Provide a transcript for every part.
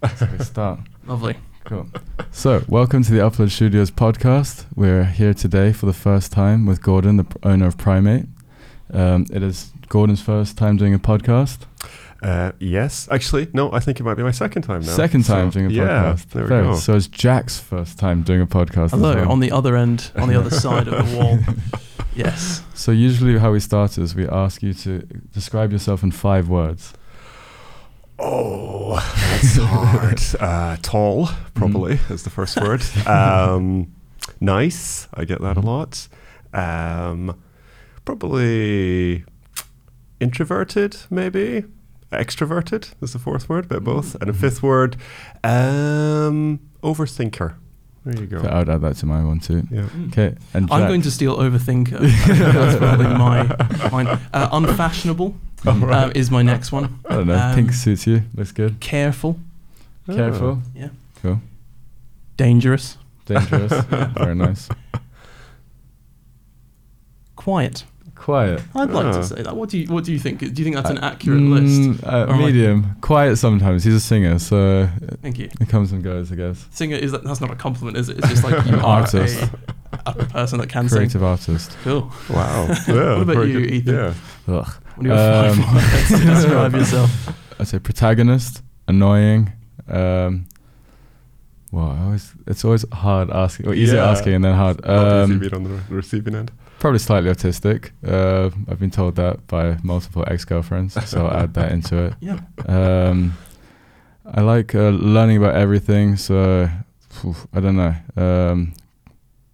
That's a good start. Lovely. Cool. So, welcome to the Upload Studios podcast. We're here today for the first time with Gordon, the p- owner of Primate. Um, it is Gordon's first time doing a podcast. Uh, yes, actually, no. I think it might be my second time now. Second time So, doing a yeah, podcast. there we Very- go. So, it's Jack's first time doing a podcast. as Hello, well. on the other end, on the other side of the wall. Yes. So, usually, how we start is we ask you to describe yourself in five words. Oh, that's hard. uh, tall, probably, is the first word. Um, nice. I get that a lot. Um, probably introverted, maybe. Extroverted is the fourth word, but both. And a fifth word, um, overthinker. There you go. So I would add that to my one too. Yeah. Okay, and Jack. I'm going to steal overthinker. That's probably my mine. Uh, unfashionable um, is my next one. I don't know. um, pink suits you. Looks good. Careful, Careful. Yeah. Cool. dangerous, Dangerous. Very nice. quiet. Quiet. I'd like Ah. to say that. What do you What do you think? Do you think that's an accurate list? Mm, uh, Or am I- medium. Quiet sometimes. He's a singer, so Thank you. it comes and goes, I guess. Singer is that? That's not a compliment, is it? It's just like you are Artist. A, a person that can sing. Creative artist. Cool. Wow. Yeah, What about you, good. Ethan? Yeah. Ugh. What are your five Um, words to describe yourself? I'd say protagonist, annoying. Um, well, I always, it's always hard asking, or easy Yeah. asking and then hard. Not easy Um, on the receiving end. probably slightly autistic. Uh, I've been told that by multiple ex-girlfriends, so I'll add that into it. Yeah. Um, I like uh, learning about everything, so phew, I don't know. Um,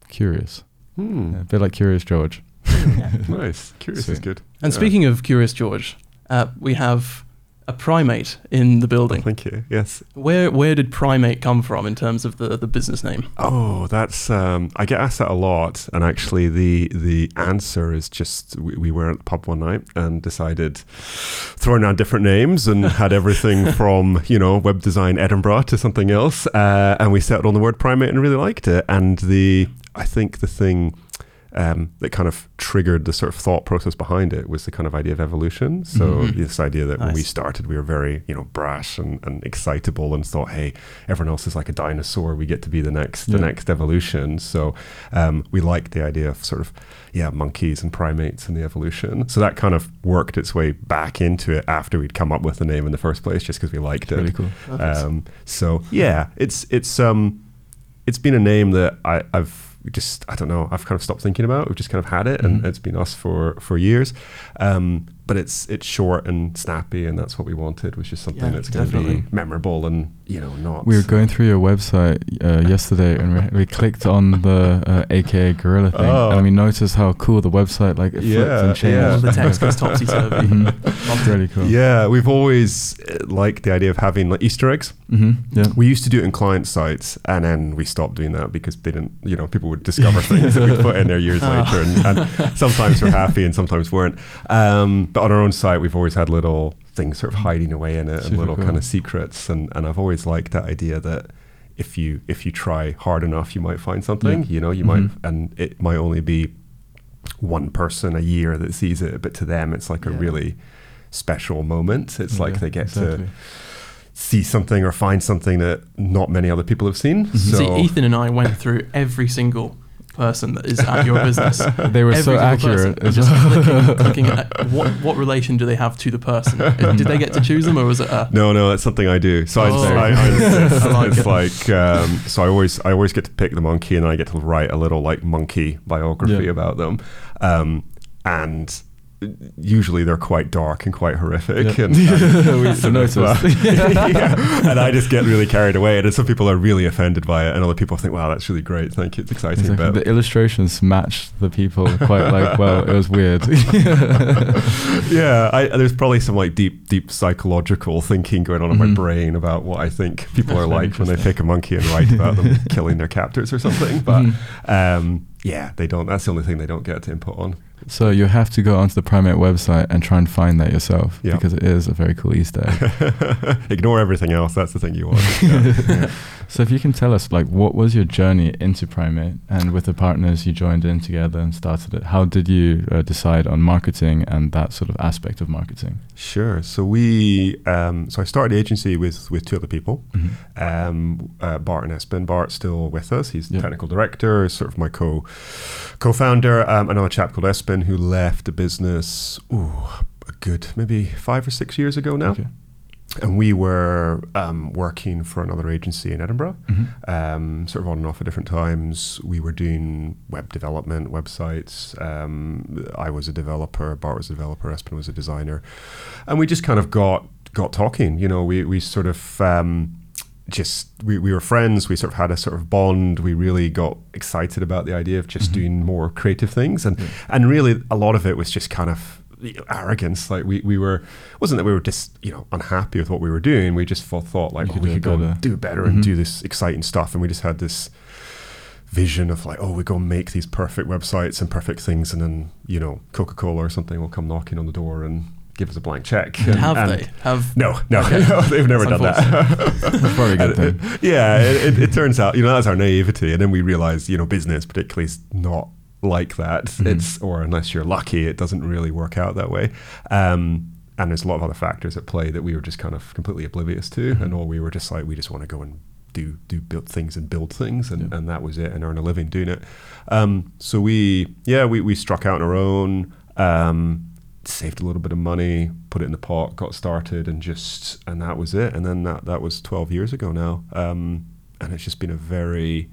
curious, Hmm. a bit like Curious George. Nice. Curious is good. And Yeah. speaking of Curious George, uh, we have a primate in the building. Thank you. Yes. Where where did primate come from in terms of the, the business name? Oh, that's. Um, I get asked that a lot, and actually, the the answer is just we, we were at the pub one night and decided throwing out different names and had everything from you know web design Edinburgh to something else, uh, and we settled on the word primate and really liked it. And the I think the thing. Um, that kind of triggered the sort of thought process behind it was the kind of idea of evolution. So Mhm. this idea that when we started, we were very, you know, brash and, and excitable, and thought, hey, everyone else is like a dinosaur. We get to be the next, the next evolution. So um, we liked the idea of sort of, yeah, monkeys and primates and the evolution. So that kind of worked its way back into it after we'd come up with the name in the first place, just because we liked it. Really cool. Um, so yeah, it's it's um, it's been a name that I, I've just I don't know I've kind of stopped thinking about. It. We've just kind of had it, and Mhm. it's been us for for years. Um, but it's it's short and snappy, and that's what we wanted, was just something Yeah, that's going to be memorable and you know not. We were going through your website uh, yesterday, and we, we clicked on the uh, AKA Gorilla thing, Oh. and we noticed how cool the website like it flipped Yeah, and changed. yeah. All the text goes topsy turvy. Mhm. Really cool. Yeah, we've always uh, liked the idea of having like Easter eggs. hmm Yeah. We used to do it in client sites, and then we stopped doing that because they didn't, you know, people would discover things that we put in there years Oh. later, and, and sometimes we're happy and sometimes weren't. Um, but on our own site, we've always had little things sort of hiding away in it, and little cool. kind of secrets, and, and I've always liked that idea that if you if you try hard enough, you might find something. Yeah. You know, you Mhm. might, and it might only be one person a year that sees it, but to them, it's like a really special moment. It's like they get exactly. to see something or find something that not many other people have seen. Mhm. So See, Ethan and I went through every single person that is at your business. They were Every so accurate. person, just clicking, clicking at what what relation do they have to the person? Did they get to choose them, or was it a no, no, that's something I do. So I, Oh. I, I, it's, I like it's it. like um, so I always I always get to pick the monkey and I get to write a little like monkey biography Yeah. about them, um, and usually they're quite dark and quite horrific. Yeah. And, and we used to and yeah. and I just get really carried away. And some people are really offended by it, and other people think, "Wow, that's really great. Thank you. It's exciting." Exactly. But The illustrations match the people quite like well. It was weird. yeah, I, there's probably some like deep, deep psychological thinking going on in my Mhm. brain about what I think people are That's very like when they pick a monkey and write about them killing their captors or something. But Mhm. um, yeah, they don't. That's the only thing they don't get to input on. So you have to go onto the Primate website and try and find that yourself Yeah. because it is a very cool Easter egg. Ignore everything else. That's the thing you want. Yeah, yeah. so if you can tell us, like, what was your journey into Primate and with the partners you joined in together and started it? How did you uh, decide on marketing and that sort of aspect of marketing? Sure. So we, um, so I started the agency with with two other people, um, uh, Bart and Espen. Bart's still with us. He's the technical director, sort of my co co-founder. Um, another chap called Espen who left the business. Ooh, a good maybe five or six years ago now. Okay. And we were um, working for another agency in Edinburgh, Mhm. um, sort of on and off at different times. We were doing web development, websites. Um, I was a developer, Bart was a developer, Espen was a designer, and we just kind of got got talking. You know, we we sort of. Um, just we, we were friends we sort of had a sort of bond we really got excited about the idea of just doing more creative things. And and really a lot of it was just kind of arrogance. Like we, we were wasn't that we were just you know unhappy with what we were doing. We just thought, thought like oh, could we could go better. and do better Mhm. and do this exciting stuff. And we just had this vision of like oh we go and make these perfect websites and perfect things. And then you know coca-cola or something will come knocking on the door and give us a blank check and, Have and- they? Have no no, Okay. no they've never That's done that That's probably a good and thing. it- yeah, it, it, it turns out, you know, that's our naivety. And then we realize you know, business particularly is not like that. Mhm. It's, or unless you're lucky, it doesn't really work out that way. Um, and there's a lot of other factors at play that we were just kind of completely oblivious to. And all we were just like, we just want to go and do, do build things and build things. And, Yeah. and that was it and earn a living doing it. Um, so we, yeah, we, we struck out on our own. Um, saved a little bit of money, put it in the pot, got started, and just and that was it. And then that that was twelve years ago now, um, and it's just been a very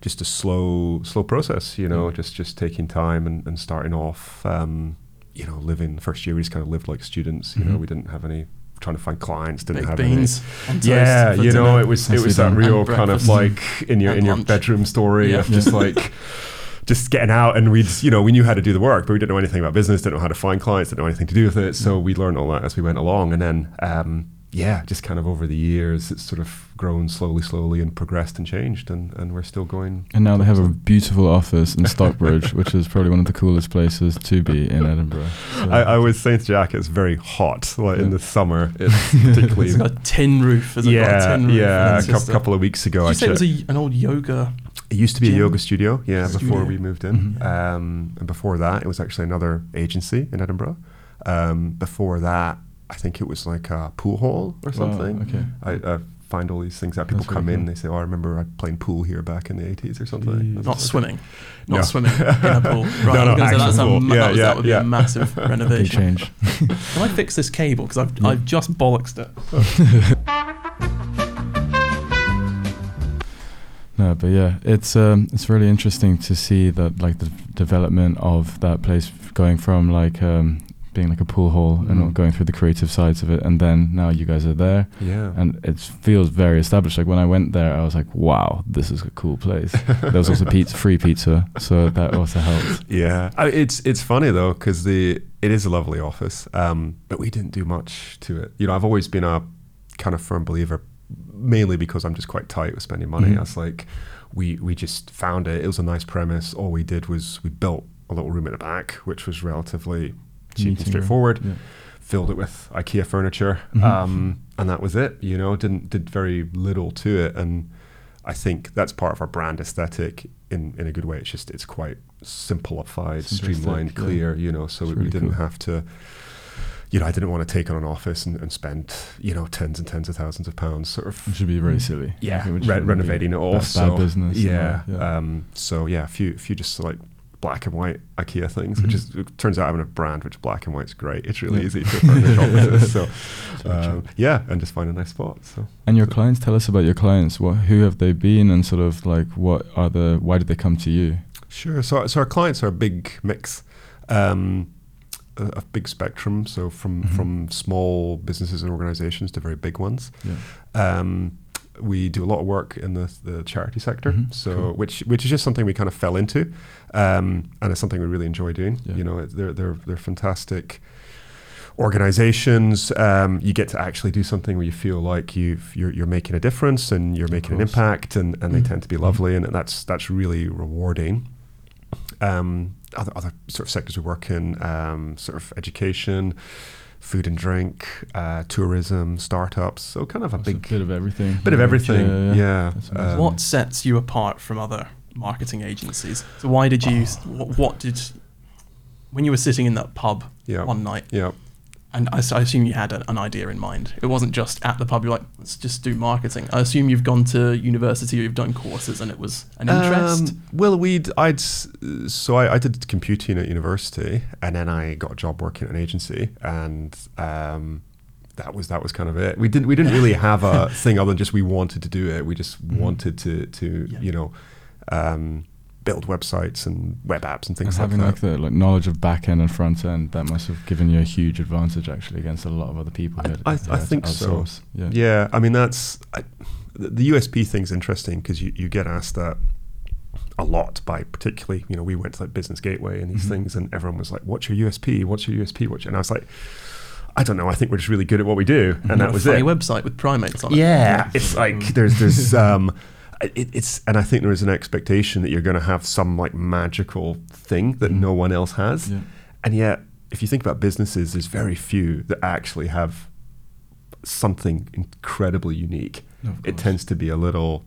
just a slow slow process, you know, Yeah. just just taking time and, and starting off. Um, you know, living first year we just kind of lived like students. You know, Mhm. we didn't have any trying to find clients, didn't have beans any. Yeah, you know, dinner. it was it was that real kind of like in your And in your lunch. bedroom story Yeah. of just like just getting out and we'd you know we knew how to do the work but we didn't know anything about business didn't know how to find clients didn't know anything to do with it so we learned all that as we went along and then um, yeah just kind of over the years it's sort of grown slowly slowly and progressed and changed and, and we're still going And now they have a beautiful office in Stockbridge, which is probably one of the coolest places to be in Edinburgh. So- I, I was saying to Jack it's very hot like in the summer it's particularly It's got a tin roof. Has it got a yeah tin roof? Yeah a it's cou- just a- couple of weeks ago Did I said say it was a, an old yoga? It used to be a yoga studio, yeah, Studio. before we moved in. Mhm. Um, and before that, it was actually another agency in Edinburgh. Um, before that, I think it was like a pool hall or Wow, something. okay. I, I find all these things that people That's come really in, cool. they say, "Oh, I remember I playing pool here back in the '80s or something." Yeah. Not okay. swimming. Not No. swimming in a pool. Right, No, I no, was that's a, pool. ma- Yeah, that, was, yeah, that would be yeah. a massive renovation. change. Can I fix this cable? Because I've, Yeah. I've just bollocksed it. No, but yeah, it's um, it's really interesting to see that like the development of that place going from like um, being like a pool hall and all Mhm. going through the creative sides of it, and then now you guys are there, Yeah. and it feels very established. Like when I went there, I was like, wow, this is a cool place. there was also pizza, free pizza, so that also helped. Yeah, I, it's it's funny though because the it is a lovely office, um, but we didn't do much to it. You know, I've always been a kind of firm believer, mainly because I'm just quite tight with spending money. Mhm. I was like, we we just found it. It was a nice premise. All we did was we built a little room in the back, which was relatively cheap Meeting and straightforward. room, Filled it with IKEA furniture, Mhm. um, and that was it. You know, didn't did very little to it, and I think that's part of our brand aesthetic in, in a good way. It's just it's quite simplified, streamlined, yeah. clear. You know, so It's we really didn't cool. have to. You know, I didn't want to take on an office and, and spend you know tens and tens of thousands of pounds, sort of should be very silly. yeah, Like, it would- re- renovating it all. bad- so bad business. yeah, yeah. Um, so yeah, a few, a few just like black and white IKEA things, which Mhm. is it turns out having a brand which black and white's great. It's really Yeah. easy to furnish offices. So um, yeah, and just find a nice spot. So And your clients, tell us about your clients. What, who have they been, and sort of like what are the? Why did they come to you? Sure. So, so our clients are a big mix, um, a, big spectrum. So from Mhm. from small businesses and organizations to very big ones. Yeah. Um, we do a lot of work in the, the charity sector, Mhm. so Cool. which which is just something we kind of fell into, um, and it's something we really enjoy doing. Yeah. You know, it- they're they're they're fantastic organizations. Um, you get to actually do something where you feel like you've you're, you're making a difference and you're making an impact, and, and they Mhm. tend to be lovely, and that's that's really rewarding. Um, other other sort of sectors we work in, um, sort of education, food and drink, uh, tourism, startups. So kind of a It's a big bit of everything. bit of everything. yeah, Yeah. yeah. Um, what sets you apart from other marketing agencies? So why did you? What, what did? When you were sitting in that pub Yeah. one night, Yeah. And I assume you had a, an idea in mind. It wasn't just at the pub. You're like, let's just do marketing. I assume you've gone to university or you've done courses, and it was an interest. Um, well, we'd I'd so I, I did computing at university, and then I got a job working at an agency, and um, that was that was kind of it. We didn't we didn't really have a thing other than just we wanted to do it. We just wanted to to Yeah. you know um, build websites and web apps and And things like that. having that. like the like knowledge of back end and front end, that must have given you a huge advantage actually against a lot of other people. I- had- I- I had to think so. Yeah. Yeah, I mean that's I, the the USP thing's interesting because you, you get asked that a lot by particularly you know we went to like Business Gateway and these Mhm. things and everyone was like, "What's your USP? What's your USP? What's your-" and I was like, I don't know. I think we're just really good at what we do, and that was funny it. website with primates on it. Yeah, it's like there's there's um, it, it's and I think there is an expectation that you're going to have some like magical thing that Mhm. no one else has, Yeah. and yet if you think about businesses, there's very few that actually have something incredibly unique. It tends to be a little.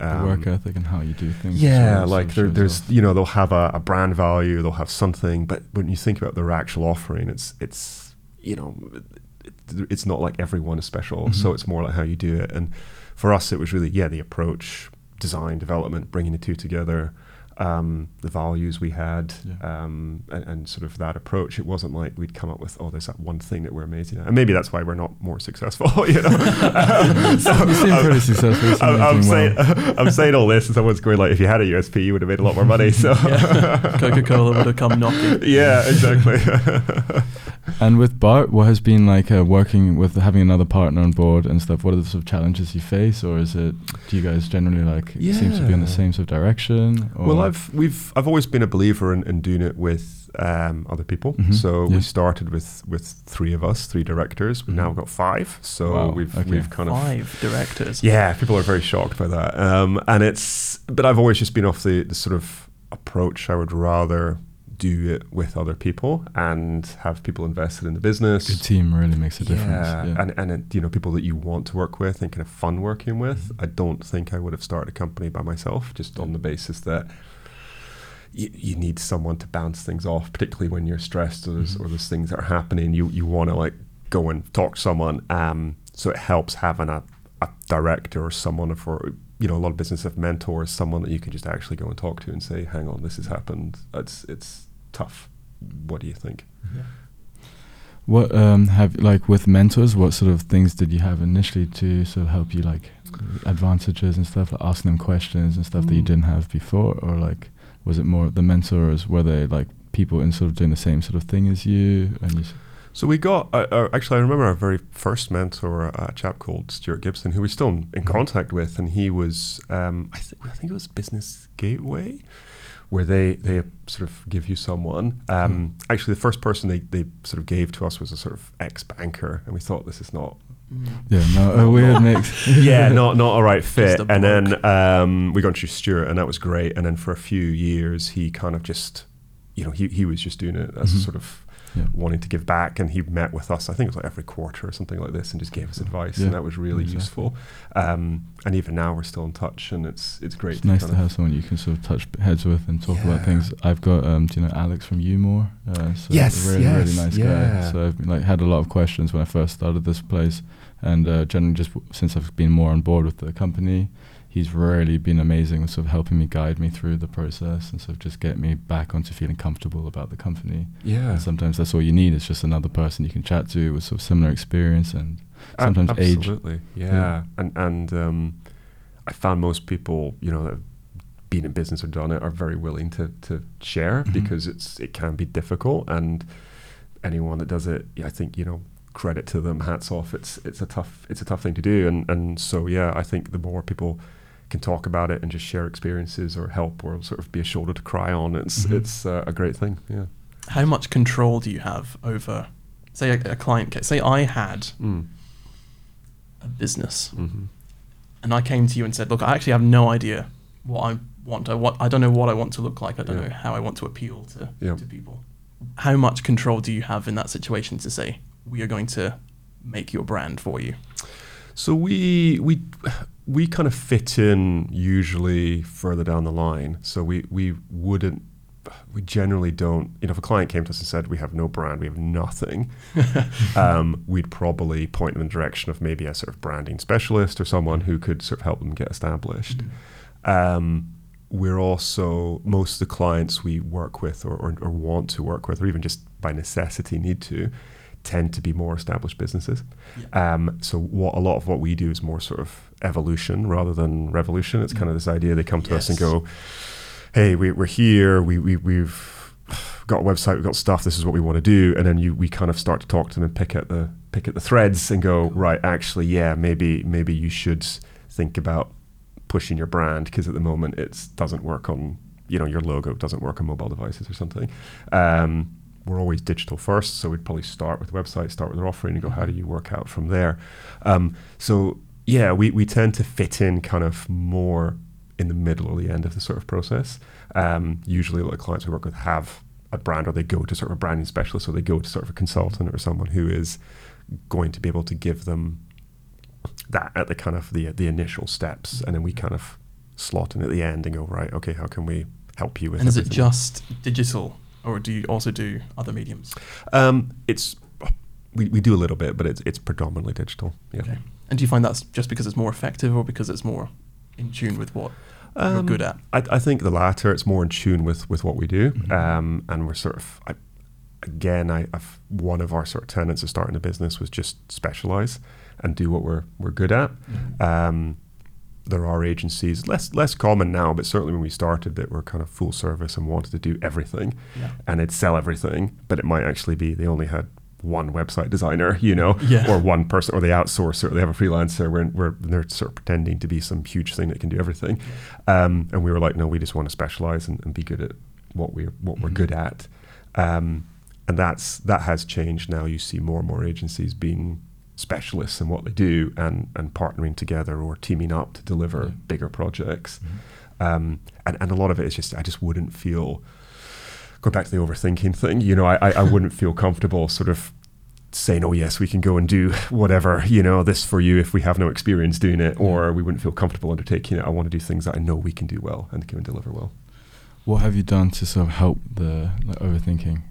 um, work ethic and how you do things. yeah, like so there, there's you know they'll have a, a brand value, they'll have something, but when you think about their actual offering, it's it's you know it, it's not like everyone is special, so Mhm. it's more like how you do it. And for us, it was really yeah the approach, design, development, bringing the two together, um, the values we had, Yeah. um, and, and sort of that approach. It wasn't like we'd come up with oh there's that one thing that we're amazing at, and maybe that's why we're not more successful. You know, so You seem I'm- pretty successful. I'm, I'm saying well. I'm saying all this, and someone's going like, if you had a USP, you would have made a lot more money. So Coca Cola would have come knocking. yeah, exactly. And with Bart, what has been like uh, working with having another partner on board and stuff? What are the sort of challenges you face, or is it do you guys generally like seem to be in the same sort of direction? Or well, I've we've I've always been a believer in, in doing it with um, other people. Mhm, So yeah. we started with with three of us, three directors. We've now Mhm. got five. So Wow, we've okay. we've kind of Five directors. Yeah, people are very shocked by that. Um, and it's, but I've always just been off the, the sort of approach. I would rather do it with other people and have people invested in the business. good team really makes a difference. Yeah, Yeah, and and it, you know people that you want to work with and kind of fun working with. Mhm. I don't think I would have started a company by myself, just on the basis that you, you need someone to bounce things off, particularly when you're stressed or there's, Mhm. or there's things that are happening. You you want to like go and talk to someone. Um, so it helps having a, a director or someone for you know a lot of business have mentors, someone that you can just actually go and talk to and say, "Hang on, this has happened. It's it's tough. What do you think?" What um have like with mentors? What sort of things did you have initially to sort of help you like advantages and stuff, like asking them questions and stuff that you Mm. didn't have before, or like was it more the mentors? Were they like people in sort of doing the same sort of thing as you? And you, s- So we got uh, uh, actually. I remember our very first mentor, a chap called Stuart Gibson, who we're still in, in Mhm. contact with, and he was. Um, I, th- I think it was Business Gateway, where they they sort of give you someone. Um, Actually, the first person they, they sort of gave to us was a sort of ex banker, and we thought this is not. Mm. yeah, no, a weird mix. yeah, not not a right fit. A and then um, we got introduced to Stuart, and that was great. And then for a few years, he kind of just, you know, he he was just doing it as Mhm. sort of Yeah. wanting to give back and he met with us i think it was like every quarter or something like this and just gave us advice Yeah, and that was really exactly. useful um, and even now we're still in touch and it's it's great It's nice to have someone you can sort of touch heads with and talk about things. I've got, um, do you know Alex from Umore? Uh, so Yes, a really, really nice yeah. guy. So I've like had a lot of questions when I first started this place, and uh, generally just w- since I've been more on board with the company, he's really been amazing with sort of helping me guide me through the process and sort of just get me back onto feeling comfortable about the company. yeah And sometimes that's all you need is just another person you can chat to with sort of similar experience and A- sometimes age. absolutely yeah, Yeah. and and um, i found most people you know that have been in business or done it are very willing to to share Mhm. because it's it can be difficult and anyone that does it yeah, i think you know credit to them hats off it's it's a tough it's a tough thing to do and and so yeah i think the more people can talk about it and just share experiences or help or sort of be a shoulder to cry on it's Mhm. it's uh, a great thing yeah How much control do you have over, say, a, a client case? Say I had mm. a business hmm and I came to you and said, "Look, I actually have no idea what I'm want. I want. I don't know what I want to look like. I don't Yeah. know how I want to appeal to Yeah. to people. How much control do you have in that situation to say we are going to make your brand for you? So we we we kind of fit in usually further down the line. So we we wouldn't we generally don't you know if a client came to us and said we have no brand we have nothing um, we'd probably point them in the direction of maybe a sort of branding specialist or someone who could sort of help them get established um, we're also most of the clients we work with or, or, or want to work with or even just by necessity need to tend to be more established businesses. Um, so what a lot of what we do is more sort of evolution rather than revolution. It's kind of this idea they come to us and go hey we, we're here. We, we, we've got a website. We've got stuff. This is what we want to do. And then you we kind of start to talk to them and pick at the pick at the threads and go right actually yeah maybe maybe you should think about pushing your brand because at the moment it doesn't work on you know your logo doesn't work on mobile devices or something. Um, we're always digital first so we'd probably start with the website start with their offering and go how do you work out from there? Um, so yeah we, we tend to fit in kind of more in the middle or the end of the sort of process. Um, usually a lot of clients we work with have a brand or they go to sort of a branding specialist or they go to sort of a consultant or someone who is going to be able to give them that at the kind of the the initial steps and then we kind of slot in at the end and go right okay how can we help you with And is it just digital, or do you also do other mediums? um, it's we, we do a little bit but it's it's predominantly digital yeah Okay. And do you find that's just because it's more effective, or because it's more in tune with what you're Um, good at? I, I think the latter. It's more in tune with with what we do, Mhm. um, and we're sort of. I, again, I, I've one of our sort of tenets of starting a business was just specialize and do what we're we're good at. Um, there are agencies less less common now, but certainly when we started, that were kind of full service and wanted to do everything, Yeah. and they'd sell everything, but it might actually be they only had one website designer, you know, Yeah. or one person, or they outsource or they have a freelancer where, where they're sort of pretending to be some huge thing that can do everything. Um, and we were like, no, we just want to specialize and, and be good at what we're what we're Mhm. good at. Um, and that's that has changed now. You see more and more agencies being specialists in what they do and and partnering together or teaming up to deliver Yeah. bigger projects. Mm-hmm. Um, and, and a lot of it is just I just wouldn't feel go back to the overthinking thing. You know, I, I, I wouldn't feel comfortable sort of saying, "Oh yes, we can go and do whatever you know this for you" if we have no experience doing it, or mm-hmm. we wouldn't feel comfortable undertaking it. I want to do things that I know we can do well and can deliver well. What have you done to sort of help the like overthinking?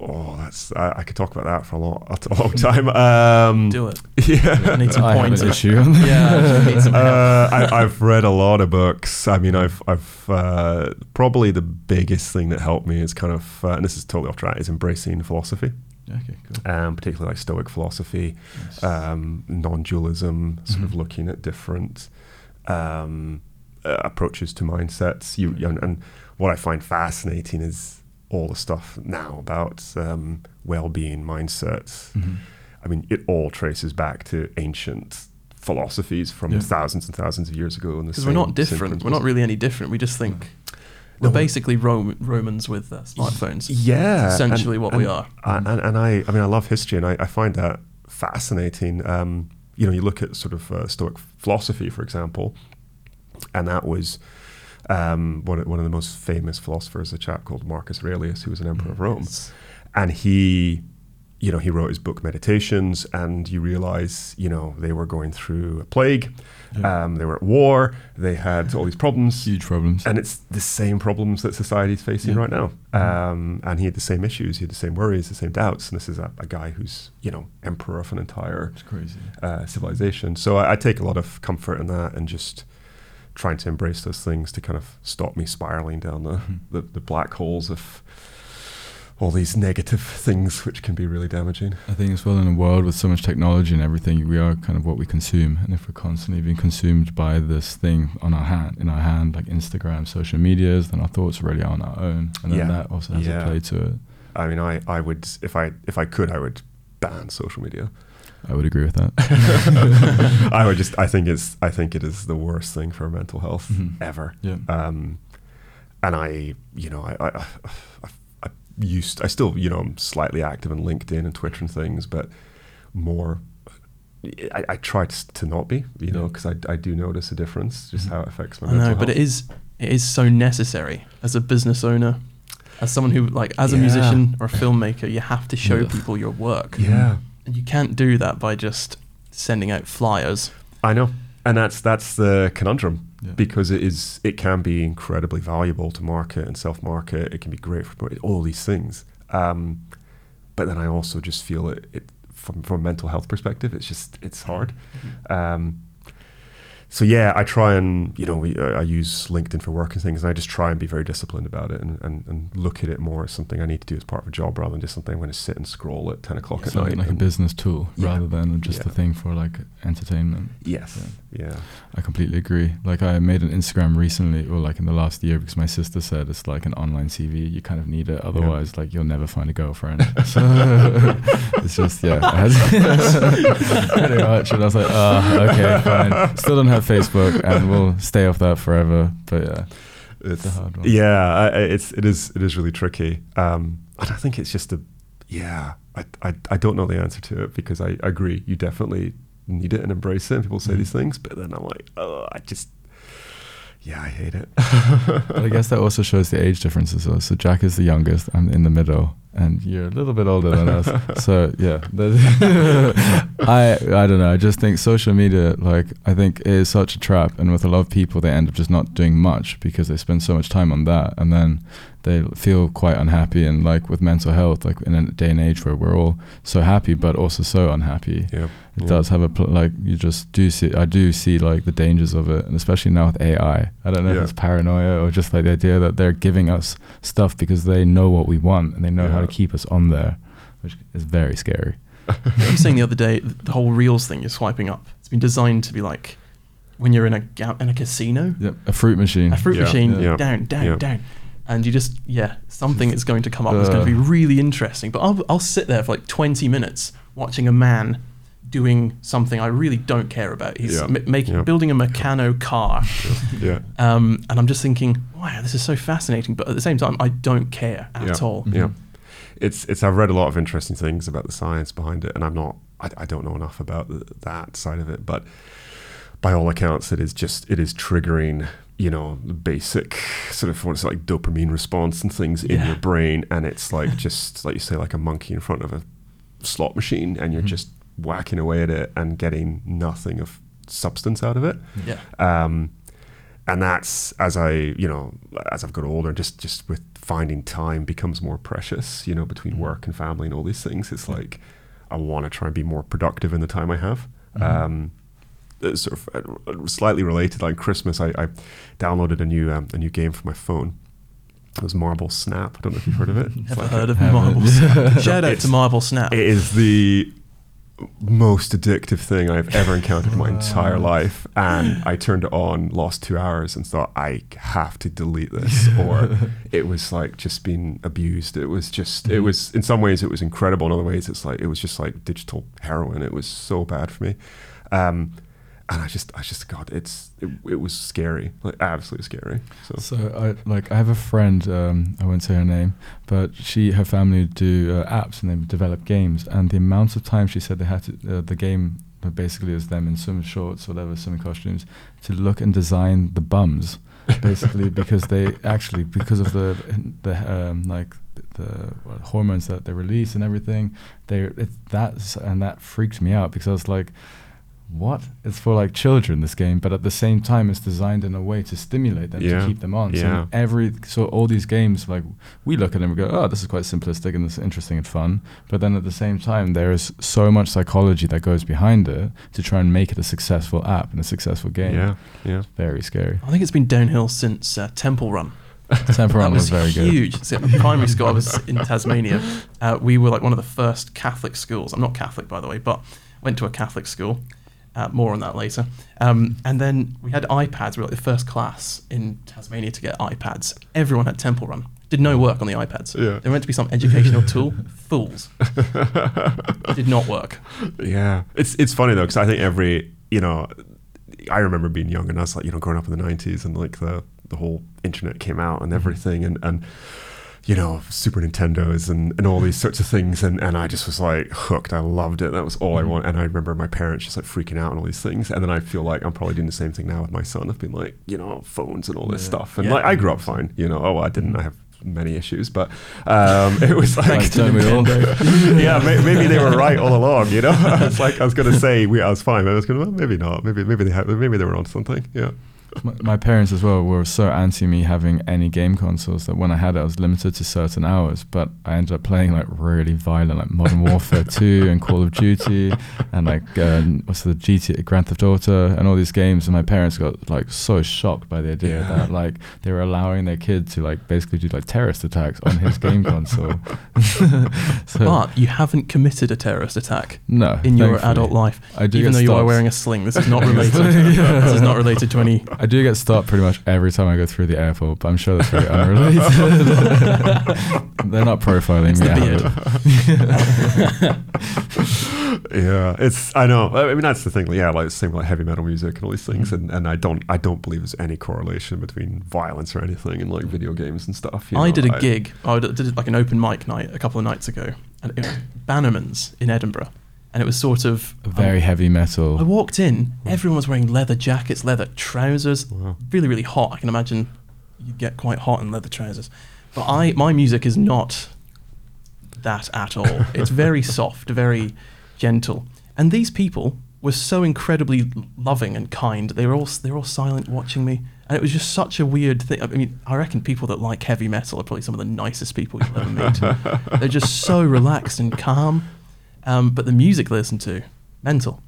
Oh, that's I, I could talk about that for a long, a long time. Um, Do it. Yeah. I need some points. issue. Yeah, I need some help. uh, I, I've read a lot of books. I mean, I've, I've uh, probably the biggest thing that helped me is kind of, uh, and this is totally off track, is embracing philosophy, Okay, cool. um, particularly like Stoic philosophy, Nice. um, non-dualism, sort of Mhm. looking at different um, uh, approaches to mindsets. You, and, and what I find fascinating is all the stuff now about um, well-being mindsets. Mhm. I mean, it all traces back to ancient philosophies from Yeah. thousands and thousands of years ago. Because we're not different. We're not really any different. We just think we're No, basically Rom- Romans with uh, smartphones. Yeah, That's essentially and- what we are. And, and, and I, I mean, I love history, and I, I find that fascinating. Um, you know, you look at sort of uh, Stoic philosophy, for example, and that was um, one, of, one of the most famous philosophers, a chap called Marcus Aurelius, who was an emperor of Rome. It's- and he you know he wrote his book meditations and you realize you know they were going through a plague. Yeah. um, they were at war. They had all these problems. Huge problems. and it's the same problems that society is facing Yeah. right now. Um, and he had the same issues. He had the same worries the same doubts. And this is a, a guy who's you know emperor of an entire uh, civilization. So I, I take a lot of comfort in that and just trying to embrace those things to kind of stop me spiraling down the, Mhm. the, the black holes of all these negative things which can be really damaging. I think as well in a world with so much technology and everything, we are kind of what we consume. And if we're constantly being consumed by this thing on our hand, in our hand, like Instagram, social medias, then our thoughts really are on our own. And then Yeah. that also has Yeah. a play to it. I mean, I, I would if I if I could, I would ban social media. I would agree with that. I would just I think it's I think it is the worst thing for mental health Mhm. ever. Yeah. Um, and I, you know, I, I, I, I used, I still, you know, I'm slightly active on LinkedIn and Twitter and things, but more, I, I try to, to not be, you know, because I, I do notice a difference, just Mhm. how it affects my I mental know, but it is it is so necessary as a business owner, as someone who like as a musician or a filmmaker, you have to show Yeah. people your work. Yeah. And you can't do that by just sending out flyers. I know, and that's that's the conundrum Yeah. because it is it can be incredibly valuable to market and self market. It can be great for all these things, um, but then I also just feel it, it from from a mental health perspective. It's just it's hard. Um, so yeah, I try and you know we, I use LinkedIn for work and things, and I just try and be very disciplined about it and, and, and look at it more as something I need to do as part of a job rather than just something I'm going to sit and scroll at ten o'clock at night. like a business tool Yeah. rather than just a Yeah. thing for like entertainment. Yes. Yeah. I completely agree. Like I made an Instagram recently, or like in the last year, because my sister said it's like an online CV. You kind of need it, otherwise, like you'll never find a girlfriend. So it's just yeah, pretty much. And I was like, oh, okay, fine. Still don't have Facebook, and we'll stay off that forever. But yeah, It's a hard one. Yeah, I, it's it is it is really tricky. Um, and I think it's just a yeah. I, I I don't know the answer to it because I agree. You definitely need it and embrace it. And people say Mhm. these things, but then I'm like, oh, I just yeah, I hate it. but I guess that also shows the age differences. So Jack is the youngest. I'm in the middle, and you're a little bit older than us. So yeah, I I don't know. I just think social media, like I think, is such a trap, and with a lot of people, they end up just not doing much because they spend so much time on that, and then they feel quite unhappy. And like with mental health, like in a day and age where we're all so happy, but also so unhappy, yeah, it yeah. does have a pl- like you just do see I do see like the dangers of it and especially now with AI I don't know Yeah. if it's paranoia or just like the idea that they're giving us stuff because they know what we want and they know how to Yeah. keep us on there which is very scary You were saying the other day the whole reels thing you're swiping up. It's been designed to be like when you're in a ga- in a casino, yep a fruit machine a fruit Yeah. machine Yeah. down, down, Yeah. down, and you just yeah something is going to come up that's going to be Uh. really interesting. But I'll I'll sit there for like 20 minutes watching a man doing something I really don't care about. He's Yeah. ma- making Yeah. building a Meccano car, yeah, um, and I'm just thinking, wow, this is so fascinating. But at the same time, I don't care at Yeah. all. yeah. It's it's I've read a lot of interesting things about the science behind it, and I'm not I, I don't know enough about th that side of it, but by all accounts, it is just it is triggering you know the basic sort of what's like dopamine response and things in your brain, and it's like just like you say, like a monkey in front of a slot machine, and you're Mhm. just whacking away at it and getting nothing of substance out of it. Yeah. Um, and that's as I, you know, as I've got older, just just with finding time becomes more precious, you know, between work and family and all these things. It's like I want to try and be more productive in the time I have. Mhm. Um, it's sort of uh, slightly related. Like Christmas, I, I downloaded a new um, a new game for my phone. It was Marvel Snap. I don't know if you've heard of it. Never like heard of Marvel Snap. Shout out to Marvel Snap. it is the most addictive thing I've ever encountered in my entire life. And I turned it on, lost two hours, and thought, I have to delete this. Or it was like just being abused. It was just, it Mhm. was, in some ways, it was incredible. In other ways, it's like, it was just like digital heroin. It was so bad for me. Um, and I just, I just, God, it's, it, it was scary, like absolutely scary. So, So I like I have a friend. Um, I won't say her name, but she her family do uh, apps and they develop games. And the amount of time she said they had to uh, the game uh, basically is them in swim shorts, or whatever, swimming costumes, to look and design the bums, basically because they actually because of the the um, like the hormones that they release and everything. They it, that's and that freaked me out because I was like what? It's for like children, this game, but at the same time, it's designed in a way to stimulate them Yeah, to keep them on. yeah. So every so all these games, like we look at them and go, oh, this is quite simplistic and this is interesting and fun. But then at the same time, there is so much psychology that goes behind it to try and make it a successful app and a successful game. yeah, yeah. Very scary. I think it's been downhill since uh, Temple Run. Temple Run was, was, very good. huge. So at primary school, I was in Tasmania. Uh, we were like one of the first Catholic schools. I'm not Catholic, by the way, but went to a Catholic school. Uh, more on that later. Um, and then we had iPads. We were like the first class in Tasmania to get iPads. Everyone had Temple Run. Did no work on the iPads. Yeah. They were meant to be some educational tool. Fools. Did not work. Yeah, it's it's funny though because I think every you know, I remember being young and us like you know growing up in the '90s and like the the whole internet came out and everything and and you know, Super Nintendos and, and all these sorts of things. And, and I just was like hooked. I loved it. That was all I Mm-hmm. want. And I remember my parents just like freaking out and all these things. And then I feel like I'm probably doing the same thing now with my son. I've been like, you know, phones and all this Yeah. stuff. And Yeah. like, I grew up fine, you know, oh, I didn't, I have many issues, but um, it was like, Like, don't we all? yeah, may, maybe they were right all along, you know? it's like, I was going to say we, I was fine. But I was to, well, maybe not. Maybe, maybe they had, maybe they were on something. Yeah. My, my parents as well were so anti me having any game consoles that when I had it, I was limited to certain hours. But I ended up playing like really violent, like Modern Warfare 2 and Call of Duty, and like um, what's the GT Grand Theft Auto and all these games. And my parents got like so shocked by the idea Yeah. that like they were allowing their kid to like basically do like terrorist attacks on his game console. so, But you haven't committed a terrorist attack no, in your adult life. I do Even though you are wearing a sling. This is not related. This is not related to any. I do get stopped pretty much every time I go through the airport, but I'm sure that's very unrelated. They're not profiling It's me. the beard. Yeah, it's I know. I mean, that's the thing. Yeah, like the same with like heavy metal music and all these things, Mm-hmm. and, and I don't I don't believe there's any correlation between violence or anything in like video games and stuff. you I know, did a gig. I did did like an open mic night a couple of nights ago, and it was Bannerman's in Edinburgh, and it was sort of um, Very heavy metal. I walked in, everyone was wearing leather jackets, leather trousers, Wow. really, really hot. I can imagine you get quite hot in leather trousers. But I, my music is not that at all. It's very soft, very gentle. And these people were so incredibly loving and kind. They were all they were all silent, watching me, and it was just such a weird thing. I mean, I reckon people that like heavy metal are probably some of the nicest people you'll ever meet. They're just so relaxed and calm. Um, but the music they listen to, mental.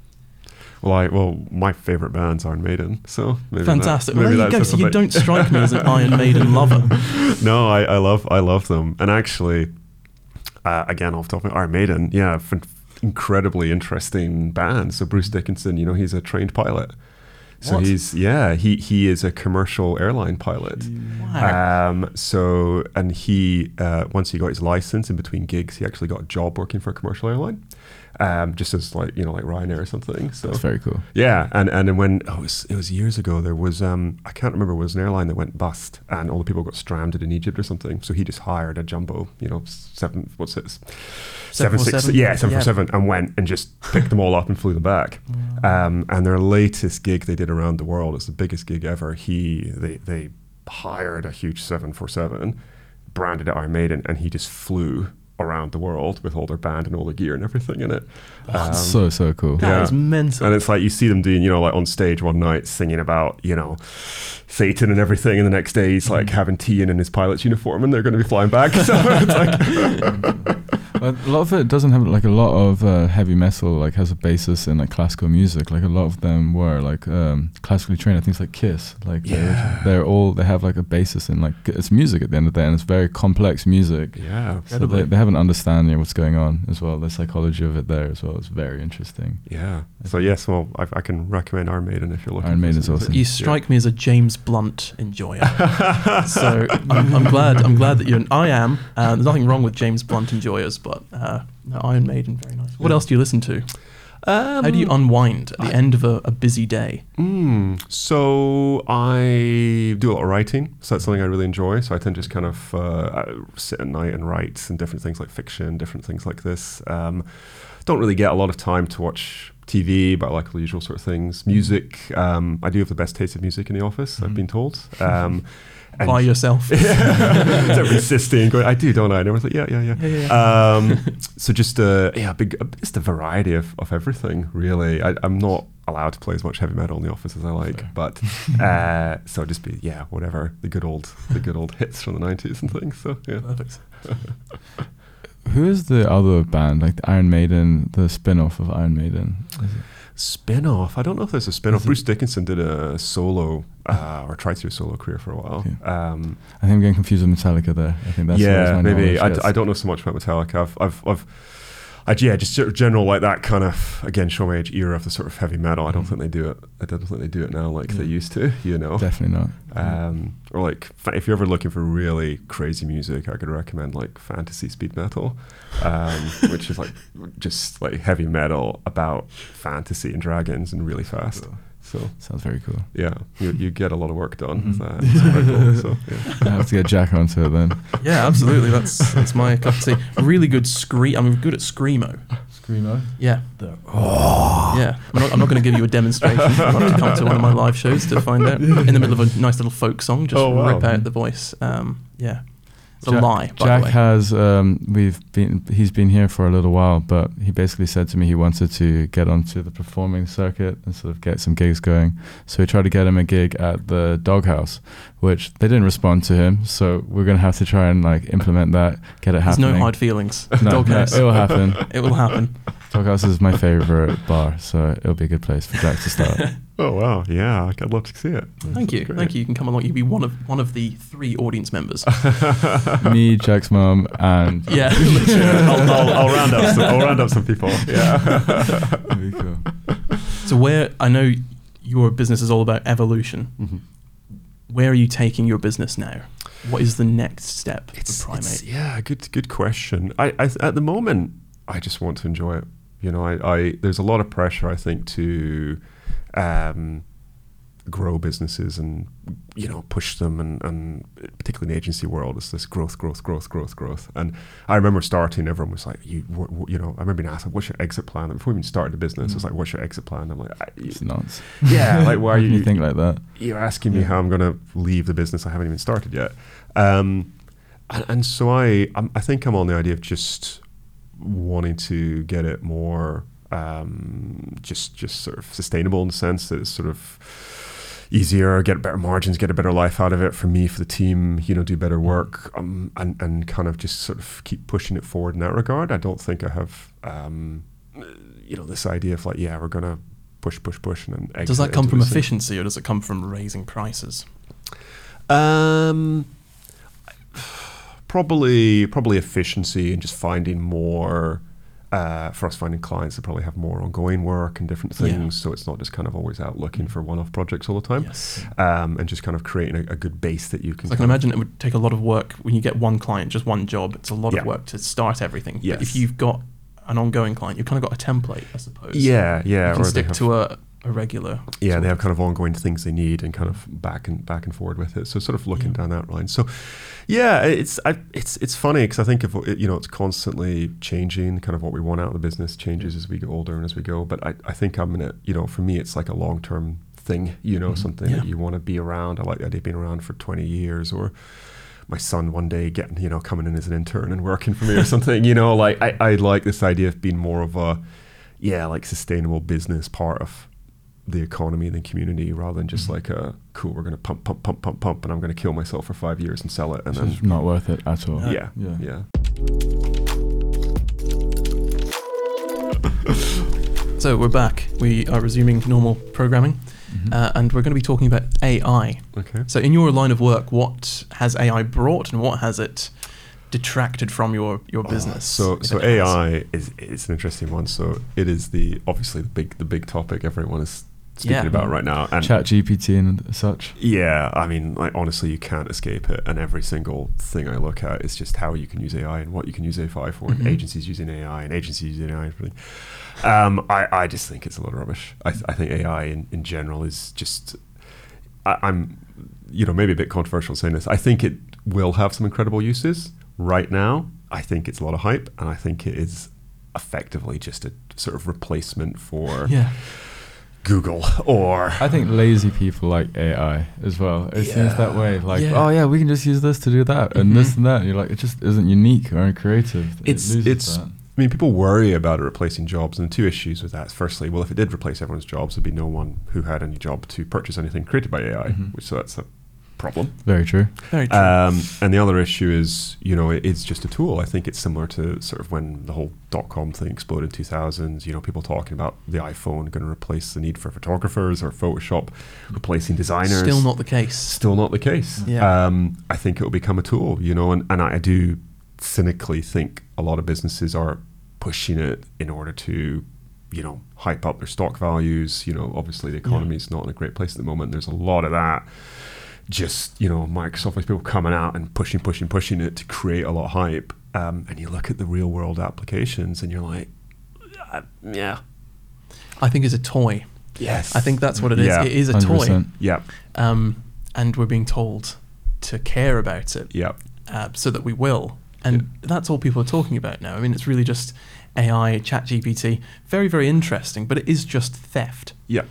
Well, I well my favorite band's Iron Maiden, so maybe that- Fantastic. maybe well, there you go. So you don't strike me as an Iron Maiden lover. no, I, I love I love them, and actually, uh, again off topic, Iron Maiden, yeah, f- incredibly interesting band. So Bruce Dickinson, you know, he's a trained pilot. So What? he's yeah he he is a commercial airline pilot. Um, so and he uh, once he got his license in between gigs, he actually got a job working for a commercial airline, um, just as like you know like Ryanair or something. So That's very cool. yeah, and and then when oh, it, was, it was years ago, there was um I can't remember it was an airline that went bust, and all the people got stranded in Egypt or something. So he just hired a jumbo, you know, seven what's it, seven six 747? yeah seven Yeah. four seven, and went and just picked them all up and flew them back. Um, and their latest gig they did around the world, it's the biggest gig ever. He they they hired a huge seven four seven, branded it Iron Maiden, and he just flew around the world with all their band and all their gear and everything in it. Um, so so cool. That yeah. is mental. and it's like you see them doing, you know, like on stage one night singing about, you know, Satan and everything, and the next day he's like having tea in, in his pilot's uniform, and they're going to be flying back. So it's like, But a lot of it doesn't have like a lot of uh, heavy metal like has a basis in like classical music. Like a lot of them were like um, classically trained. Things like Kiss, like they're, Yeah. they're all they have like a basis in like it's music at the end of the day, and it's very complex music. yeah, So they, they have an understanding of what's going on as well. The psychology of it there as well is very interesting. yeah. So yes, well, I, I can recommend Iron Maiden if you're looking. Iron for Maiden's some awesome. music. you Yeah. strike me as a James Blunt enjoyer. so I'm, I'm glad. I'm glad that you're. An, I am. Uh, there's nothing wrong with James Blunt enjoyers, but uh, no, Iron Maiden, very nice. What else do you listen to? Um, How do you unwind at the end of a, a busy day? Mm, so I do a lot of writing, so that's something I really enjoy. So I tend to just kind of uh, sit at night and write and different things like fiction, different things like this. Um, don't really get a lot of time to watch TV, but I like all the usual sort of things. Music, um, I do have the best taste of music in the office. I've been told. And- By yourself. yeah, so insisting, going, I do, don't I? And everyone's like, yeah, yeah, yeah. Yeah, yeah, Um, so just uh, yeah, big, just a variety of, of everything, really. I, I'm not allowed to play as much heavy metal in the office as I like, but uh, so just be yeah, whatever the good old the good old hits from the '90s and things. So yeah, Perfect. Who is the other band like the Iron Maiden, the spin-off of Iron Maiden? Is it- spin off. I don't know if there's a spin off. Bruce Dickinson did a solo uh, or tried to do a solo career for a while. Okay. Um, I think I'm getting confused with Metallica there. I think that's yeah, maybe. I, d- gets- I don't know so much about Metallica. I've, I've, I've I, yeah, just sort of general like that kind of again show my age era of the sort of heavy metal. I don't Mhm. think they do it. I don't think they do it now like they used to. You know, Definitely not. um, or like if you're ever looking for really crazy music, I could recommend like fantasy speed metal, um, which is like just like heavy metal about fantasy and dragons and really fast. So Sounds very cool. yeah, you, you get a lot of work done with Mhm. that. Cool, so, yeah. I have to get Jack onto it then. Yeah, absolutely. That's that's my cup of tea. Really good scream. I'm good at screamo. Screamo. Yeah. Oh. Yeah. I'm not, I'm not going to give you a demonstration. You'll have to come to one of my live shows to find out. In the middle of a nice little folk song, just Oh, wow. rip out the voice. Um, yeah. It's a Jack- lie, by Jack the way. has um, we've been he's been here for a little while, but he basically said to me he wanted to get onto the performing circuit and sort of get some gigs going. So we tried to get him a gig at the Doghouse, which they didn't respond to him. So we're gonna have to try and like implement that, get it happening. There's no hard feelings. No, no, Doghouse. it will happen. It will happen. Doghouse is my favorite bar, so it'll be a good place for Jack to start. Oh wow, yeah, I'd love to see it. Thank you. Great. Thank you. You can come along. You'll be one of one of the three audience members. me, Jack's mum, and yeah. I'll, I'll, I'll round up some. I'll round up some people. Yeah. It'll cool. so where I know your business is all about evolution. Mhm. Where are you taking your business now? What is the next step It's, for Primate? it's- yeah, good good question. I, I at the moment I just want to enjoy it. You know, I, I there's a lot of pressure I think to um, grow businesses and you know push them and, and particularly in the agency world it's this growth growth growth growth growth and I remember starting everyone was like you you know I remember being asked like, what's your exit plan and before we even started the business it was like what's your exit plan I'm like I, It's nuts. yeah like why are you you think like that? you're asking me how I'm going to leave the business I haven't even started yet. Um, and, and so I, I'm, I think I'm on the idea of just wanting to get it more, um, just, just sort of sustainable in the sense that it's sort of easier, get better margins, get a better life out of it for me, for the team, you know, do better work, um, and, and kind of just sort of keep pushing it forward in that regard. I don't think I have, um, you know, this idea of like, yeah, we're going to push, push, push, and then Does that come from this thing. efficiency or does it come from raising prices? Um, probably probably efficiency and just finding more. Uh, for us finding clients that probably have more ongoing work and different Yeah. things, so it's not just kind of always out looking for one-off projects all the time, Yes. um, and just kind of creating a, a good base that you can. So I can imagine it would take a lot of work when you get one client, just one job. It's a lot Yeah. of work to start everything. But Yes. if you've got an ongoing client, you've kind of got a template, I suppose. Yeah, yeah, You can stick have- to a, a regular. yeah, they have kind of ongoing things they need and kind of back and back and forward with it. So sort of looking Yeah. down that line. So yeah, it's I, it's it's funny because I think if you know it's constantly changing. Kind of what we want out of the business changes as we get older and as we go. But I, I think I'm in it. You know, for me, it's like a long term thing. You know, Mhm. something Yeah. that you want to be around. I like the idea of being around for 20 years or. My son one day getting, you know, coming in as an intern and working for me or something, you know, like I, I like this idea of being more of a, yeah, like sustainable business part of the economy and the community rather than just Mhm. like a cool we're going to pump pump pump pump pump and i'm going to kill myself for five years and sell it and It's then just not worth it at all. No. yeah Yeah. yeah So we're back. We are resuming normal programming, Mhm. uh, and we're going to be talking about AI. okay So, in your line of work, what has AI brought, and what has it detracted from your your business? so so ai is it's an interesting one so it is the obviously the big the big topic everyone is speaking Yeah. about right now and Chat GPT and such. yeah i mean like honestly you can't escape it and every single thing i look at is just how you can use ai and what you can use ai for Mhm. and agencies using ai and agencies using ai for um, I, I just think it's a lot of rubbish i, th- I think ai in, in general is just I, i'm you know maybe a bit controversial saying this i think it will have some incredible uses right now i think it's a lot of hype and i think it is effectively just a sort of replacement for yeah, google or I think lazy people like AI as well. It seems that way. Like, Yeah. oh yeah, we can just use this to do that and this Mhm. and that. And you're like, it just isn't unique or creative. It's- loses it's- that. I mean, people worry about it replacing jobs, and the two issues with that. Firstly, well, if it did replace everyone's jobs, there'd be no one who had any job to purchase anything created by AI, Mhm. which so that's a problem. Very true. very true. Um, and the other issue is, you know, it, it's just a tool. I think it's similar to sort of when the whole dot com thing exploded in 2000s. You know, people talking about the iPhone going to replace the need for photographers or Photoshop replacing designers. Still not the case. Still not the case. Yeah. Um, I think it will become a tool, you know, and, and I do cynically think a lot of businesses are pushing it in order to, you know, hype up their stock values. You know, obviously the economy is not in a great place at the moment. There's a lot of that. Just, you know, Microsoft with people coming out and pushing, pushing, pushing it to create a lot of hype. Um, and you look at the real world applications and you're like, uh, yeah. I think it's a toy. Yes. I think that's what it is. Yeah. It is a toy, 100%. Yeah. um, and we're being told to care about it Yeah. uh, so that we will. And that's all people are talking about now. I mean, it's really just AI, ChatGPT. Very, very interesting, but it is just theft. Yeah.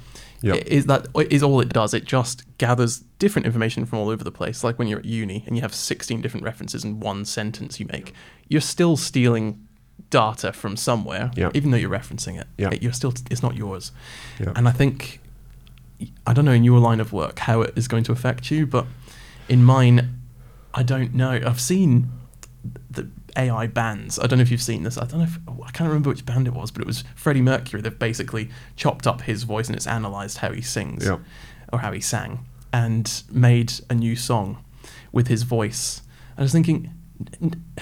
Yeah. It is that is all it does. It just gathers different information from all over the place. Like when you're at uni and you have 16 different references in one sentence you make, you're still stealing data from somewhere, Yeah. even though you're referencing it. Yeah. It- You're still it's not yours. And I think I don't know in your line of work how it is going to affect you, but in mine, I don't know. I've seen the AI bands. I don't know if you've seen this. I don't know if I can't remember which band it was, but it was Freddie Mercury. They've basically chopped up his voice and it's analyzed how he sings Yeah. or how he sang and made a new song with his voice. I was thinking,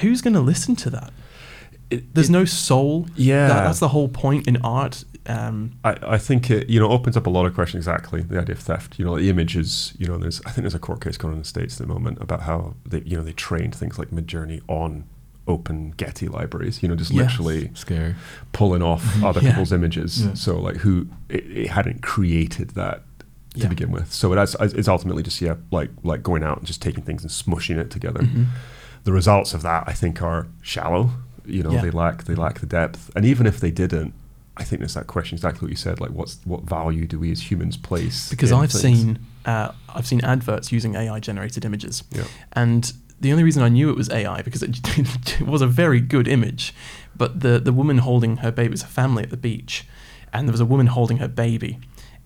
who's going to listen to that? It- There's it- no soul. Yeah. That- that's the whole point in art. Um, I, I think it you know opens up a lot of questions exactly the idea of theft you know the images you know there's I think there's a court case going on in the states at the moment about how they you know they trained things like Midjourney on open Getty libraries you know just Yes. literally Scary. pulling off other Yeah. people's images Yeah. so like who it, it hadn't created that to Yeah. begin with so it has, it's ultimately just yeah like like going out and just taking things and smushing it together mhm. the results of that I think are shallow. You know, they lack they lack the depth. And even if they didn't, I think there's that question exactly what you said. Like, what's what value do we as humans place? because I've things? seen uh, I've seen adverts using AI generated images, Yeah. and the only reason I knew it was AI because it, it was a very good image, but the the woman holding her baby was a family at the beach, and there was a woman holding her baby,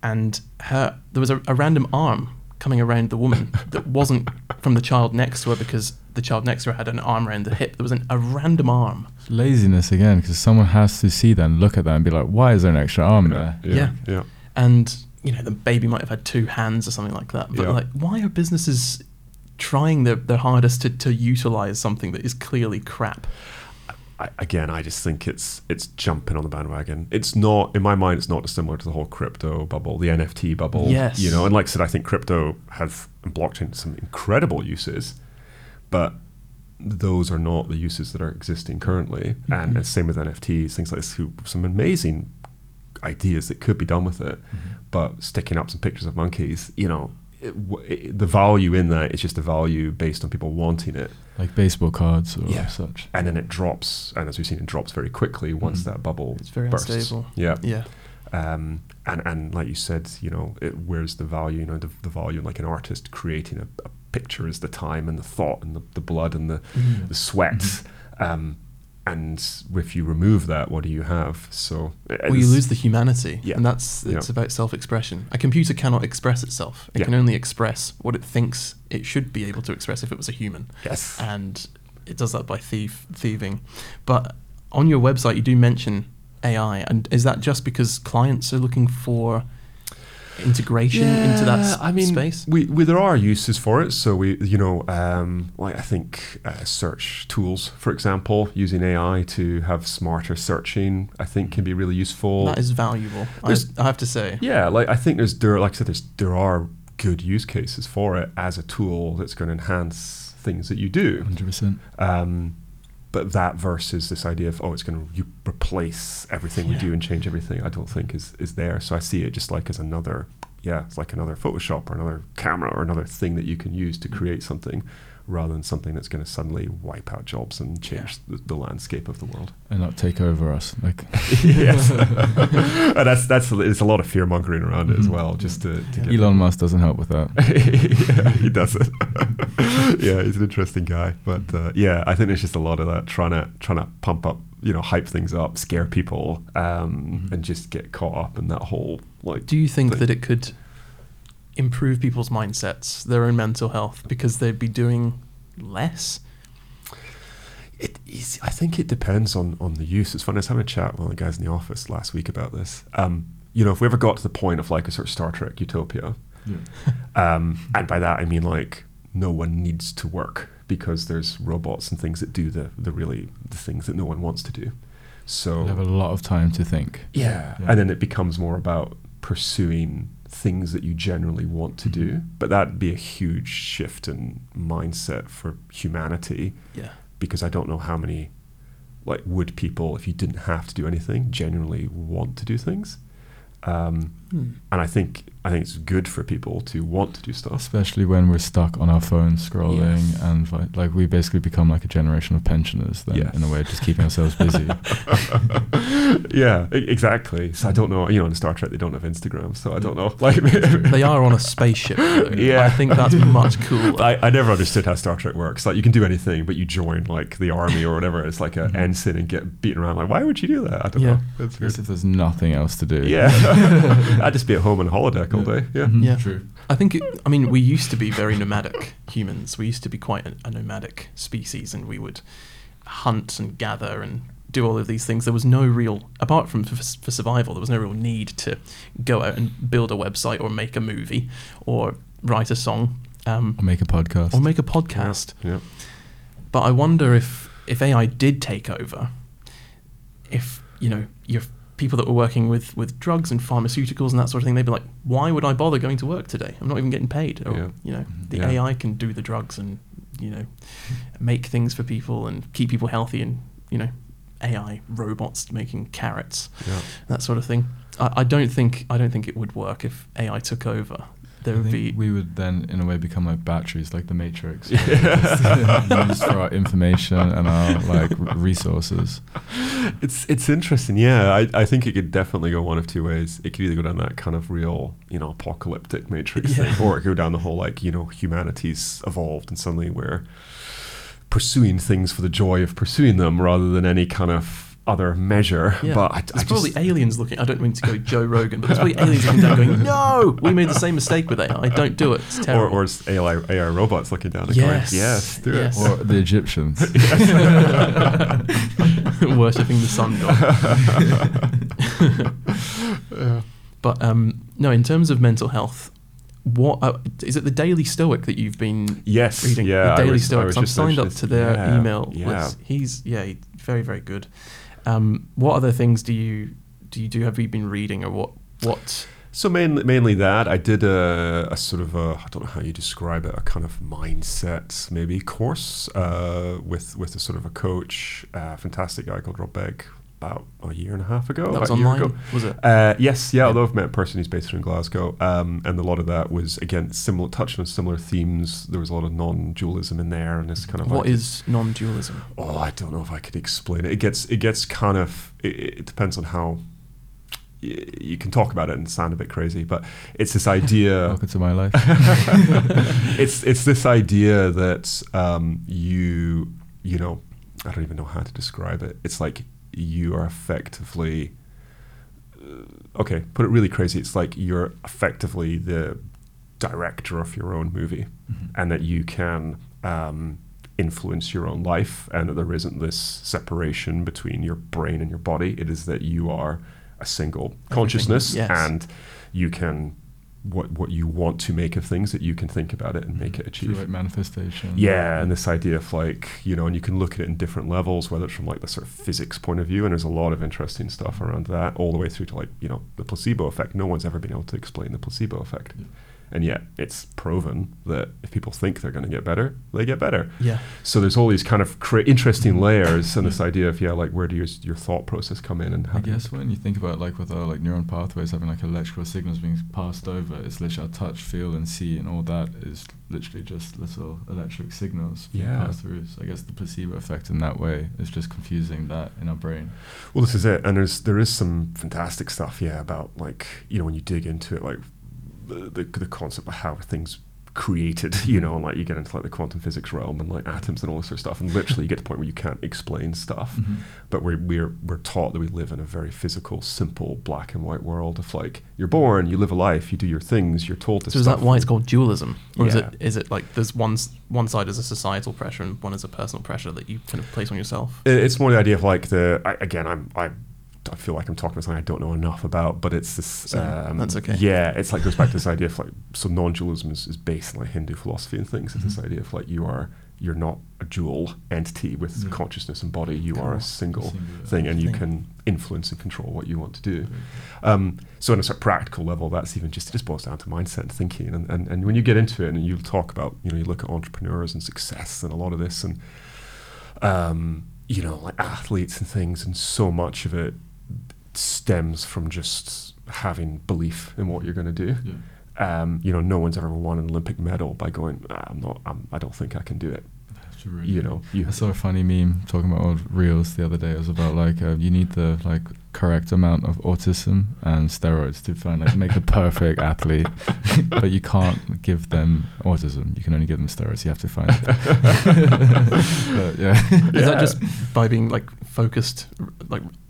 and her there was a, a random arm coming around the woman that wasn't from the child next to her because the child next to her had an arm around the hip. There was an, a random arm. It's laziness again, because someone has to see that and look at that and be like, why is there an extra arm there? Yeah. Yeah. Yeah. and you know the baby might have had two hands or something like that but Yeah. like why are businesses trying their, their hardest to, to utilize something that is clearly crap I, again, I just think it's it's jumping on the bandwagon. It's not in my mind. It's not dissimilar to the whole crypto bubble, the NFT bubble. Yes. You know, and like I said, I think crypto has and blockchain some incredible uses, but those are not the uses that are existing currently. And, mm-hmm. and same with NFTs, things like this. Some amazing ideas that could be done with it, mm-hmm. but sticking up some pictures of monkeys, you know. It, the value in that is just a value based on people wanting it Like baseball cards or Yeah. such. and then it drops, and as we've seen, it drops very quickly once Mhm. that bubble It's very bursts. unstable. Yeah, yeah um, and and like you said, you know, it, where's the value? You know, the, the value in like an artist creating a, a picture is the time and the thought and the, the blood and the Mhm. the sweat. Um, and if you remove that, what do you have? So well you lose the humanity Yeah. and that's it's Yeah. about self-expression a computer cannot express itself it Yeah. can only express what it thinks it should be able to express if it was a human yes, and it does that by thief thieving. But on your website, you do mention AI, and is that just because clients are looking for integration into that s- I mean, space? We, we there are uses for it. So we, you know, um, like I think uh, search tools, for example, using AI to have smarter searching, I think can be really useful. that is valuable. I, I have to say. yeah, like I think there's there, like I said, there's there are good use cases for it as a tool that's going to enhance things that you do. 100%. Um, but that versus this idea of oh, it's going to replace everything we do and change everything, I don't think is is there. So I see it just like as another, yeah, it's like another Photoshop or another camera or another thing that you can use to mm. create something, rather than something that's going to suddenly wipe out jobs and change the, the landscape of the world. And not take over us. Like, yes, and that's that's it's a lot of fear mongering around it as Mhm. well, just to, to get Elon Musk doesn't help with that. yeah, he does it. yeah, he's an interesting guy. But uh, yeah, I think there's just a lot of that trying to trying to pump up, you know, hype things up, scare people, um, Mhm. and just get caught up in that whole like. Do you think thing. that it could improve people's mindsets, their own mental health, because they'd be doing less? It is, I think it depends on on the use. It's funny. I was having a chat with one of the guys in the office last week about this. Um, you know, if we ever got to the point of like a sort of Star Trek utopia, um, and by that I mean like no one needs to work because there's robots and things that do the the really the things that no one wants to do. So You have a lot of time to think. yeah. Yeah. and then it becomes more about pursuing things that you generally want to do. But that'd be a huge shift in mindset for humanity Yeah. because I don't know how many like would people if you didn't have to do anything genuinely want to do things. Um, And I think I think it's good for people to want to do stuff. Especially when we're stuck on our phones scrolling, Yes. and vi- like we basically become like a generation of pensioners. Then, Yes. in a way, just keeping ourselves busy. yeah, e- exactly. So I don't know. You know, in Star Trek they don't have Instagram, so I don't know. Like They are on a spaceship. Though. Yeah. I think that's much cooler. I, I never understood how Star Trek works. Like you can do anything, but you join like the army or whatever. It's like an Mhm. ensign and get beaten around. Like why would you do that? I don't Yeah. know. That's As weird. if there's nothing else to do. Yeah, I'd just be at home on holodeck all day. Yeah. Mhm, Yeah. True. I think, it, I mean, we used to be very nomadic humans. We used to be quite a, a nomadic species, and we would hunt and gather and do all of these things. There was no real, apart from for, for survival, there was no real need to go out and build a website or make a movie or write a song um, Or make a podcast. or make a podcast. Yeah. But I wonder if if AI did take over, if you know your people that were working with with drugs and pharmaceuticals and that sort of thing, they'd be like, "Why would I bother going to work today? I'm not even getting paid." Or Yeah. you know, the Yeah. AI can do the drugs and you know make things for people and keep people healthy and you know AI robots making carrots Yeah. that sort of thing. I, I don't think I don't think it would work if AI took over. There I would be we would then, in a way, become like batteries, like the Matrix, Yeah. used for our information and our like r- resources. It's it's interesting, yeah. I, I think it could definitely go one of two ways. It could either go down that kind of real, you know, apocalyptic matrix Yeah. thing, or it could go down the whole like, you know, humanity's evolved and suddenly we're pursuing things for the joy of pursuing them rather than any kind of other measure. Yeah. But I, It's I probably just, aliens looking. I don't mean to go Joe Rogan, but it's probably aliens looking down, going, "No, we made the same mistake with AI. I don't do it. It's or, terrible." or it's AI, AI robots looking down and Yes. going, yes, do Yes. it. Or the Egyptians. worshipping the sun god. But um, no, in terms of mental health, what uh, is it? The Daily Stoic that you've been Yes, reading? yeah. the Daily was- Stoic. I'm signed up to their Yeah, email yeah. list. He's yeah, very very good. Um, what other things do you do you do? Have you been reading or what? What? So mainly, mainly that I did a, a sort of a I don't know how you describe it a kind of mindset maybe course uh, with with a sort of a coach, a fantastic guy called Rob Begg about a year and a half ago. that was about a year online, ago. was it? Uh, yes, yeah, Yeah. although I've met a person who's based here in Glasgow, um, and a lot of that was again similar, touching on similar themes. There was a lot of non-dualism in there, and this kind of What like, is non-dualism? Oh, I don't know if I could explain it. It gets it gets kind of it, it depends on how you can talk about it and sound a bit crazy, but it's this idea. Welcome to my life. it's it's this idea that um, you you know I don't even know how to describe it. It's like you are effectively uh, okay. Put it really crazy. It's like you're effectively the director of your own movie, Mhm. and that you can um, influence your own life, and that there isn't this separation between your brain and your body. It is that you are a single consciousness, yes. and you can what what you want to make of things that you can think about it and make it Through achieve. like manifestation. Yeah, and this idea of like, you know, and you can look at it in different levels, whether it's from like the sort of physics point of view, and there's a lot of interesting stuff around that, all the way through to like, you know, the placebo effect. No one's ever been able to explain the placebo effect. Yeah. And yet it's proven that if people think they're going to get better, they get better. Yeah. So there's all these kind of cra- interesting Mhm. layers, and this idea of, yeah, like where do your, your thought process come in and how I guess when you think about like with our like neuron pathways having like electrical signals being passed over, it's literally our touch, feel, and see, and all that is literally just little electric signals being Yeah. passed through. So I guess the placebo effect in that way is just confusing that in our brain. Well, this is it, and there's there is some fantastic stuff, yeah, about like you know when you dig into it, like the the, the concept of how things created, you know, and like you get into like the quantum physics realm and like atoms and all this sort of stuff, and literally you get to the point where you can't explain stuff, mm-hmm. but we're we're we're taught that we live in a very physical, simple, black and white world of like you're born, you live a life, you do your things, you're told this So is stuff. that why it's called dualism, or is it is it like there's one one side is a societal pressure and one is a personal pressure that you kind of place on yourself? It- It's more the idea of like the I, again. I'm I. I feel like I'm talking about something I don't know enough about, but it's this. Um, That's okay. Yeah, it's like goes back to this idea of like so non-dualism is, is based on like Hindu philosophy and things. It's this Mm-hmm. Mhm. idea of like you are you're not a dual entity with Yeah. consciousness and body. You are a single Singular thing, and you thing. can influence and control what you want to do. Um, so on a sort of practical level, that's even just it just boils down to mindset and thinking. And, and and when you get into it and you talk about you know you look at entrepreneurs and success and a lot of this and um, you know like athletes and things and so much of it stems from just having belief in what you're going to do. Yeah. Um, you know, no one's ever won an Olympic medal by going, "Ah, I'm not, I'm, I don't think I can do it. Really You know, you I saw a funny meme talking about old reels the other day. It was about like uh, you need the like correct amount of autism and steroids to find like make the perfect athlete, but you can't give them autism. You can only give them steroids. You have to find. but yeah, Is Yeah. that just by being like focused, r-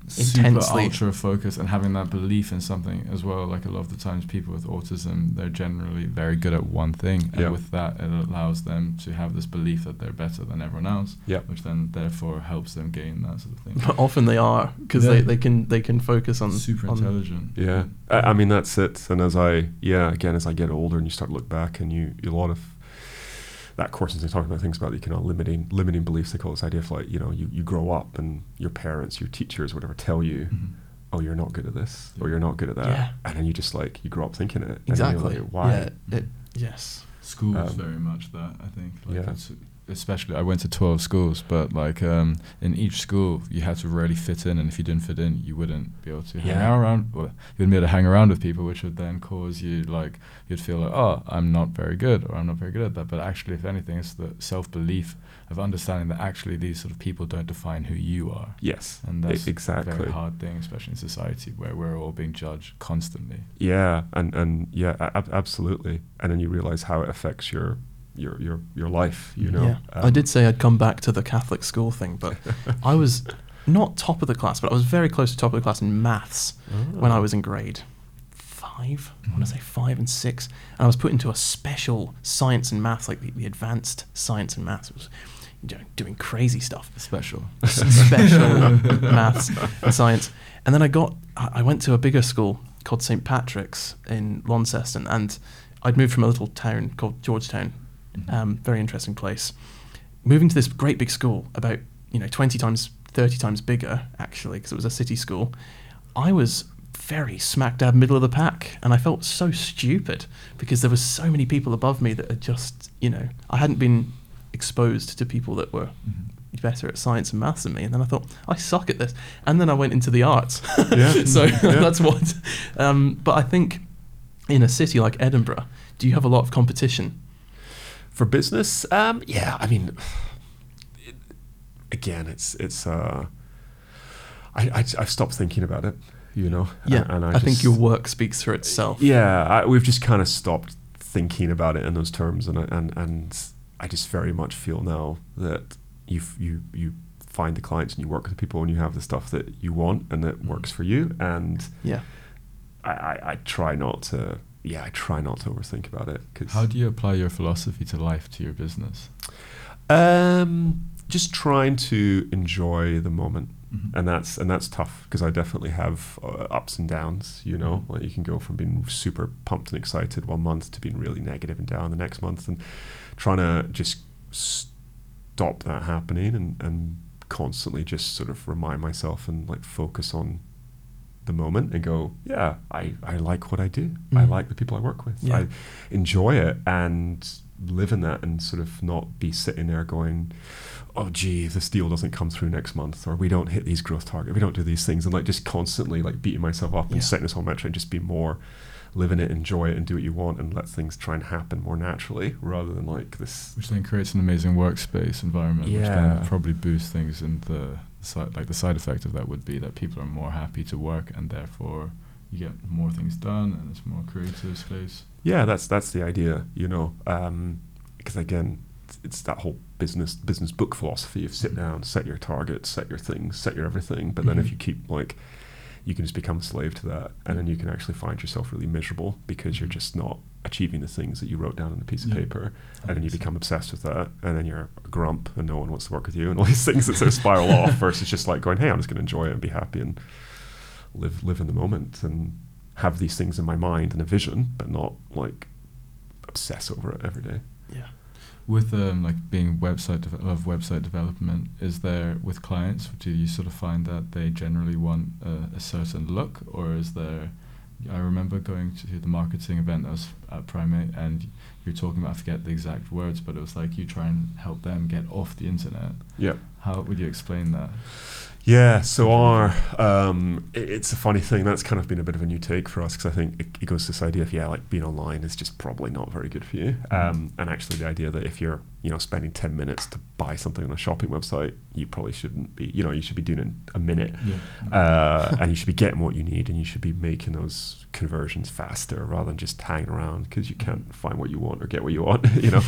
like super ultra focus and having that belief in something as well. Like a lot of the times, people with autism, they're generally very good at one thing, and Yeah. with that, it allows them to have this belief that they're better than everyone else. Yeah. which then therefore helps them gain that sort of thing. But often they are because Yeah. they, they can they can focus on super on- intelligent. Yeah, I, I mean that's it. And as I, yeah, again, as I get older and you start to look back, and you, a lot of that course is talking about things about you know limiting limiting beliefs. They call this idea of like you know you, you grow up and your parents, your teachers, whatever, tell you, Mhm. oh you're not good at this or you're not good at that, Yeah. and then you just like you grow up thinking it. and then you're exactly like, Why? Yeah, it, yes. Schools Um, very much that I think. Like yeah. Especially I went to twelve schools, but like um, in each school you had to really fit in, and if you didn't fit in, you wouldn't be able to hang Yeah. around. Well, you wouldn't be able to hang around with people, which would then cause you like you'd feel like oh I'm not very good or I'm not very good at that. But actually, if anything, it's the self belief of understanding that actually these sort of people don't define who you are. Yes, And that's a very hard thing, especially in society where we're all being judged constantly. Yeah, and and yeah, ab- absolutely. And then you realize how it affects your your your your life. You know. yeah. I Um, did say I'd come back to the Catholic school thing, but I was not top of the class, but I was very close to top of the class in maths when I was in grade five. I want to say five and six, and I was put into a special science and maths, like the, the advanced science and maths. It was you know, doing crazy stuff. Special. special maths and science. And then I got, I I went to a bigger school called St. Patrick's in Launceston, and I'd moved from a little town called George Town, Mhm. um, very interesting place. Moving to this great big school, about you know twenty times, thirty times bigger actually, because it was a city school. I was very smack dab middle of the pack, and I felt so stupid because there were so many people above me that had just, you know, I hadn't been exposed to people that were Mhm. better at science and maths than me. And then I thought, I suck at this. And then I went into the arts. Yeah. so Yeah. that's what. Um, but I think in a city like Edinburgh, do you have a lot of competition? For business, um, yeah, I mean, it, again, it's it's. Uh, I, I I've stopped thinking about it, you know. Yeah. and, I, think just- your work speaks for itself. Yeah, I, we've just kind of stopped thinking about it in those terms, and I- and and I just very much feel now that you you you find the clients and you work with the people and you have the stuff that you want and that works for you, and Yeah. I, I, I try not to. Yeah, I try not to overthink about it. Cause How do you apply your philosophy to life, to your business? Um, just trying to enjoy the moment, Mhm. and that's and that's tough because I definitely have uh, ups and downs. You know, Mhm. like you can go from being super pumped and excited one month to being really negative and down the next month, and trying to just stop that happening and and constantly just sort of remind myself and like focus on the moment and go, yeah, I, I like what I do. I Mhm. like the people I work with. Yeah. I enjoy it and live in that and sort of not be sitting there going, oh, gee, this deal doesn't come through next month or we don't hit these growth targets. We don't do these things. And like just constantly like beating myself up Yeah. and setting this whole metric and just be more live in it, enjoy it and do what you want and let things try and happen more naturally rather than like this. Which then creates an amazing workspace environment, which Yeah. then probably boosts things. And the side, like the side effect of that would be that people are more happy to work, and therefore you get more things done, and it's more creative space. Yeah, that's that's the idea, you know. Um, because again, it's, it's that whole business business book philosophy of sit down, set your targets, set your things, set your everything. But then if Mhm. you keep like, you can just become a slave to that, and then you can actually find yourself really miserable because you're just not achieving the things that you wrote down on a piece of Yeah. paper, and then you become obsessed with that, and then you're a grump, and no one wants to work with you, and all these things that sort of spiral off. Versus just like going, hey, I'm just going to enjoy it and be happy and live live in the moment and have these things in my mind and a vision, but not like obsess over it every day. Yeah. With um, like being website de- of website development, is there with clients? Do you sort of find that they generally want a, a certain look, or is there? I remember going to the marketing event that was at Primate, and you're talking about I forget the exact words, but it was like you try and help them get off the internet. Yeah. How would you explain that? Yeah, so our um, it- it's a funny thing. That's kind of been a bit of a new take for us because I think it, it goes to this idea of yeah, like being online is just probably not very good for you. Um, and actually, the idea that if you're you know spending ten minutes to buy something on a shopping website, you probably shouldn't be. You know, you should be doing it in a minute, Yeah. uh, and you should be getting what you need, and you should be making those conversions faster rather than just hanging around because you can't find what you want or get what you want. you know.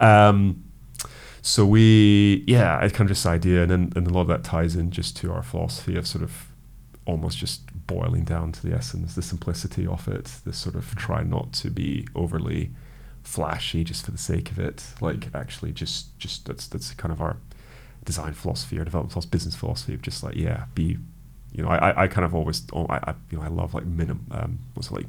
Um, so we yeah it's kind of this idea and then and a lot of that ties in just to our philosophy of sort of almost just boiling down to the essence the simplicity of it this sort of try not to be overly flashy just for the sake of it. Like actually just just that's that's kind of our design philosophy or development philosophy business philosophy of just like yeah be you know i I- kind of always oh, I, I you know i love like minim um what's it like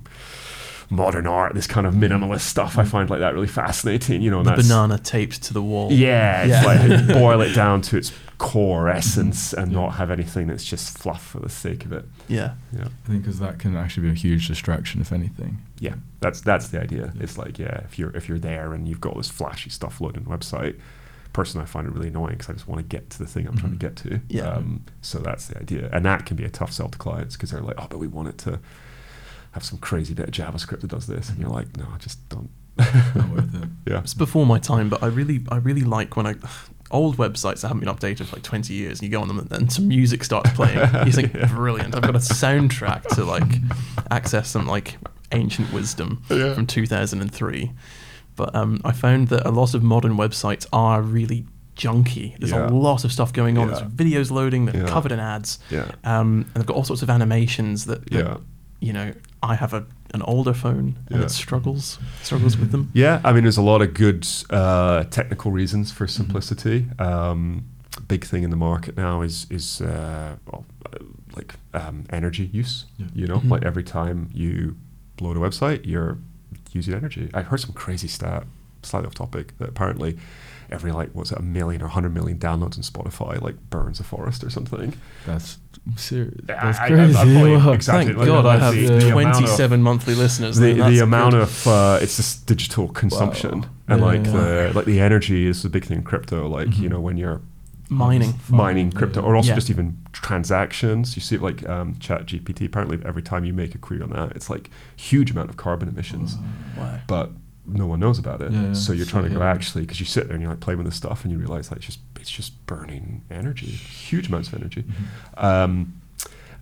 modern art this kind of minimalist stuff i find like that really fascinating you know and The banana taped to the wall. yeah, it's Yeah. like boil it down to its core essence and not have anything that's just fluff for the sake of it. Yeah. Yeah, I think because that can actually be a huge distraction, if anything. yeah, that's that's the idea. Yeah. It's like yeah, if you're if you're there and you've got all this flashy stuff loaded on the website, Person, I find it really annoying because I just want to get to the thing I'm trying to Mhm. get to. Yeah. Um, so that's the idea, and that can be a tough sell to clients because they're like, oh, but we want it to have some crazy bit of JavaScript that does this, and you're like, no, I just don't. Not worth it. yeah. It's before my time, but I really, I really like when I old websites that haven't been updated for like 20 years, and you go on them, and then some music starts playing. You think, Yeah. brilliant! I've got a soundtrack to like access some like ancient wisdom Yeah. from 2003. But um, I found that a lot of modern websites are really junky. There's Yeah. a lot of stuff going on. Yeah. There's videos loading. They're Yeah. covered in ads. Yeah. Um, and they've got all sorts of animations that, that, Yeah. you know, I have a an older phone and Yeah. it struggles struggles with them. Yeah, I mean, there's a lot of good uh, technical reasons for simplicity. Um, big thing in the market now is is uh, well, uh, like um, energy use. Yeah. You know, Mhm. like every time you load a website, you're using energy. I heard some crazy stat, slightly off topic, that apparently every like what's it a million or hundred million downloads on Spotify like burns a forest or something. That's serious. I- That's I- I- crazy. I'll probably Wow. exactly- Thank like, God I have the- the amount of- 27 monthly listeners. the, the amount good. of uh, it's just digital consumption and Yeah, like yeah. the like the energy is the big thing in crypto like you Mhm. know when you're mining. mining crypto or also Yeah. just even transactions you see it like um, chat gpt apparently every time you make a query on that it's like huge amount of carbon emissions Wow. but no one knows about it Yeah, so you're So, trying to go yeah. actually because you sit there and you're like playing with this stuff and you realize like it's just it's just burning energy huge amounts of energy Mhm. um,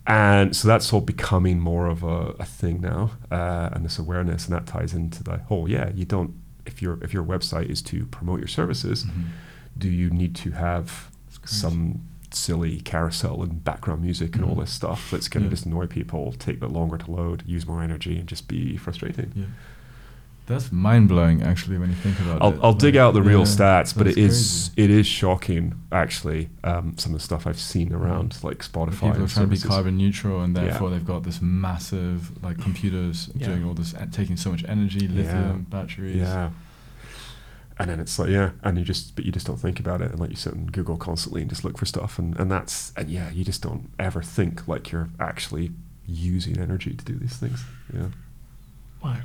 and so that's all becoming more of a, a thing now, uh, and this awareness, and that ties into the whole. Yeah, you don't. If your if your website is to promote your services, Mhm. do you need to have some silly carousel and background music and all Mhm. this stuff that's going to Yeah. just annoy people, take a bit longer to load, use more energy, and just be frustrating? Yeah. That's mind blowing, actually, when you think about I'll, it. I'll dig out the real yeah, stats, but that's it is crazy. it is shocking actually. Um, some of the stuff I've seen around like Spotify. People are and trying to be carbon neutral, and Yeah. therefore they've got this massive like computers Yeah. doing all this, taking so much energy, lithium batteries. Yeah. And then it's like, yeah, and you just, but you just don't think about it, and like you sit on Google constantly and just look for stuff, and and that's, and yeah, you just don't ever think like you're actually using energy to do these things. Yeah. Wow.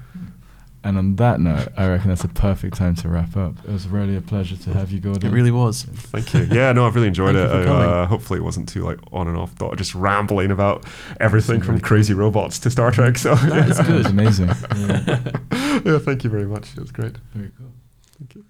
And on that note, I reckon that's a perfect time to wrap up. It was really a pleasure to have you, Gordon. It really was. Thank you. Yeah, no, I've really enjoyed Thank it. you for I, coming. uh, hopefully, it wasn't too like on and off, but just rambling about everything from really cool. crazy robots to Star Trek. So That is That was good. amazing. Yeah. yeah, thank you very much. It was great. Very cool. Thank you.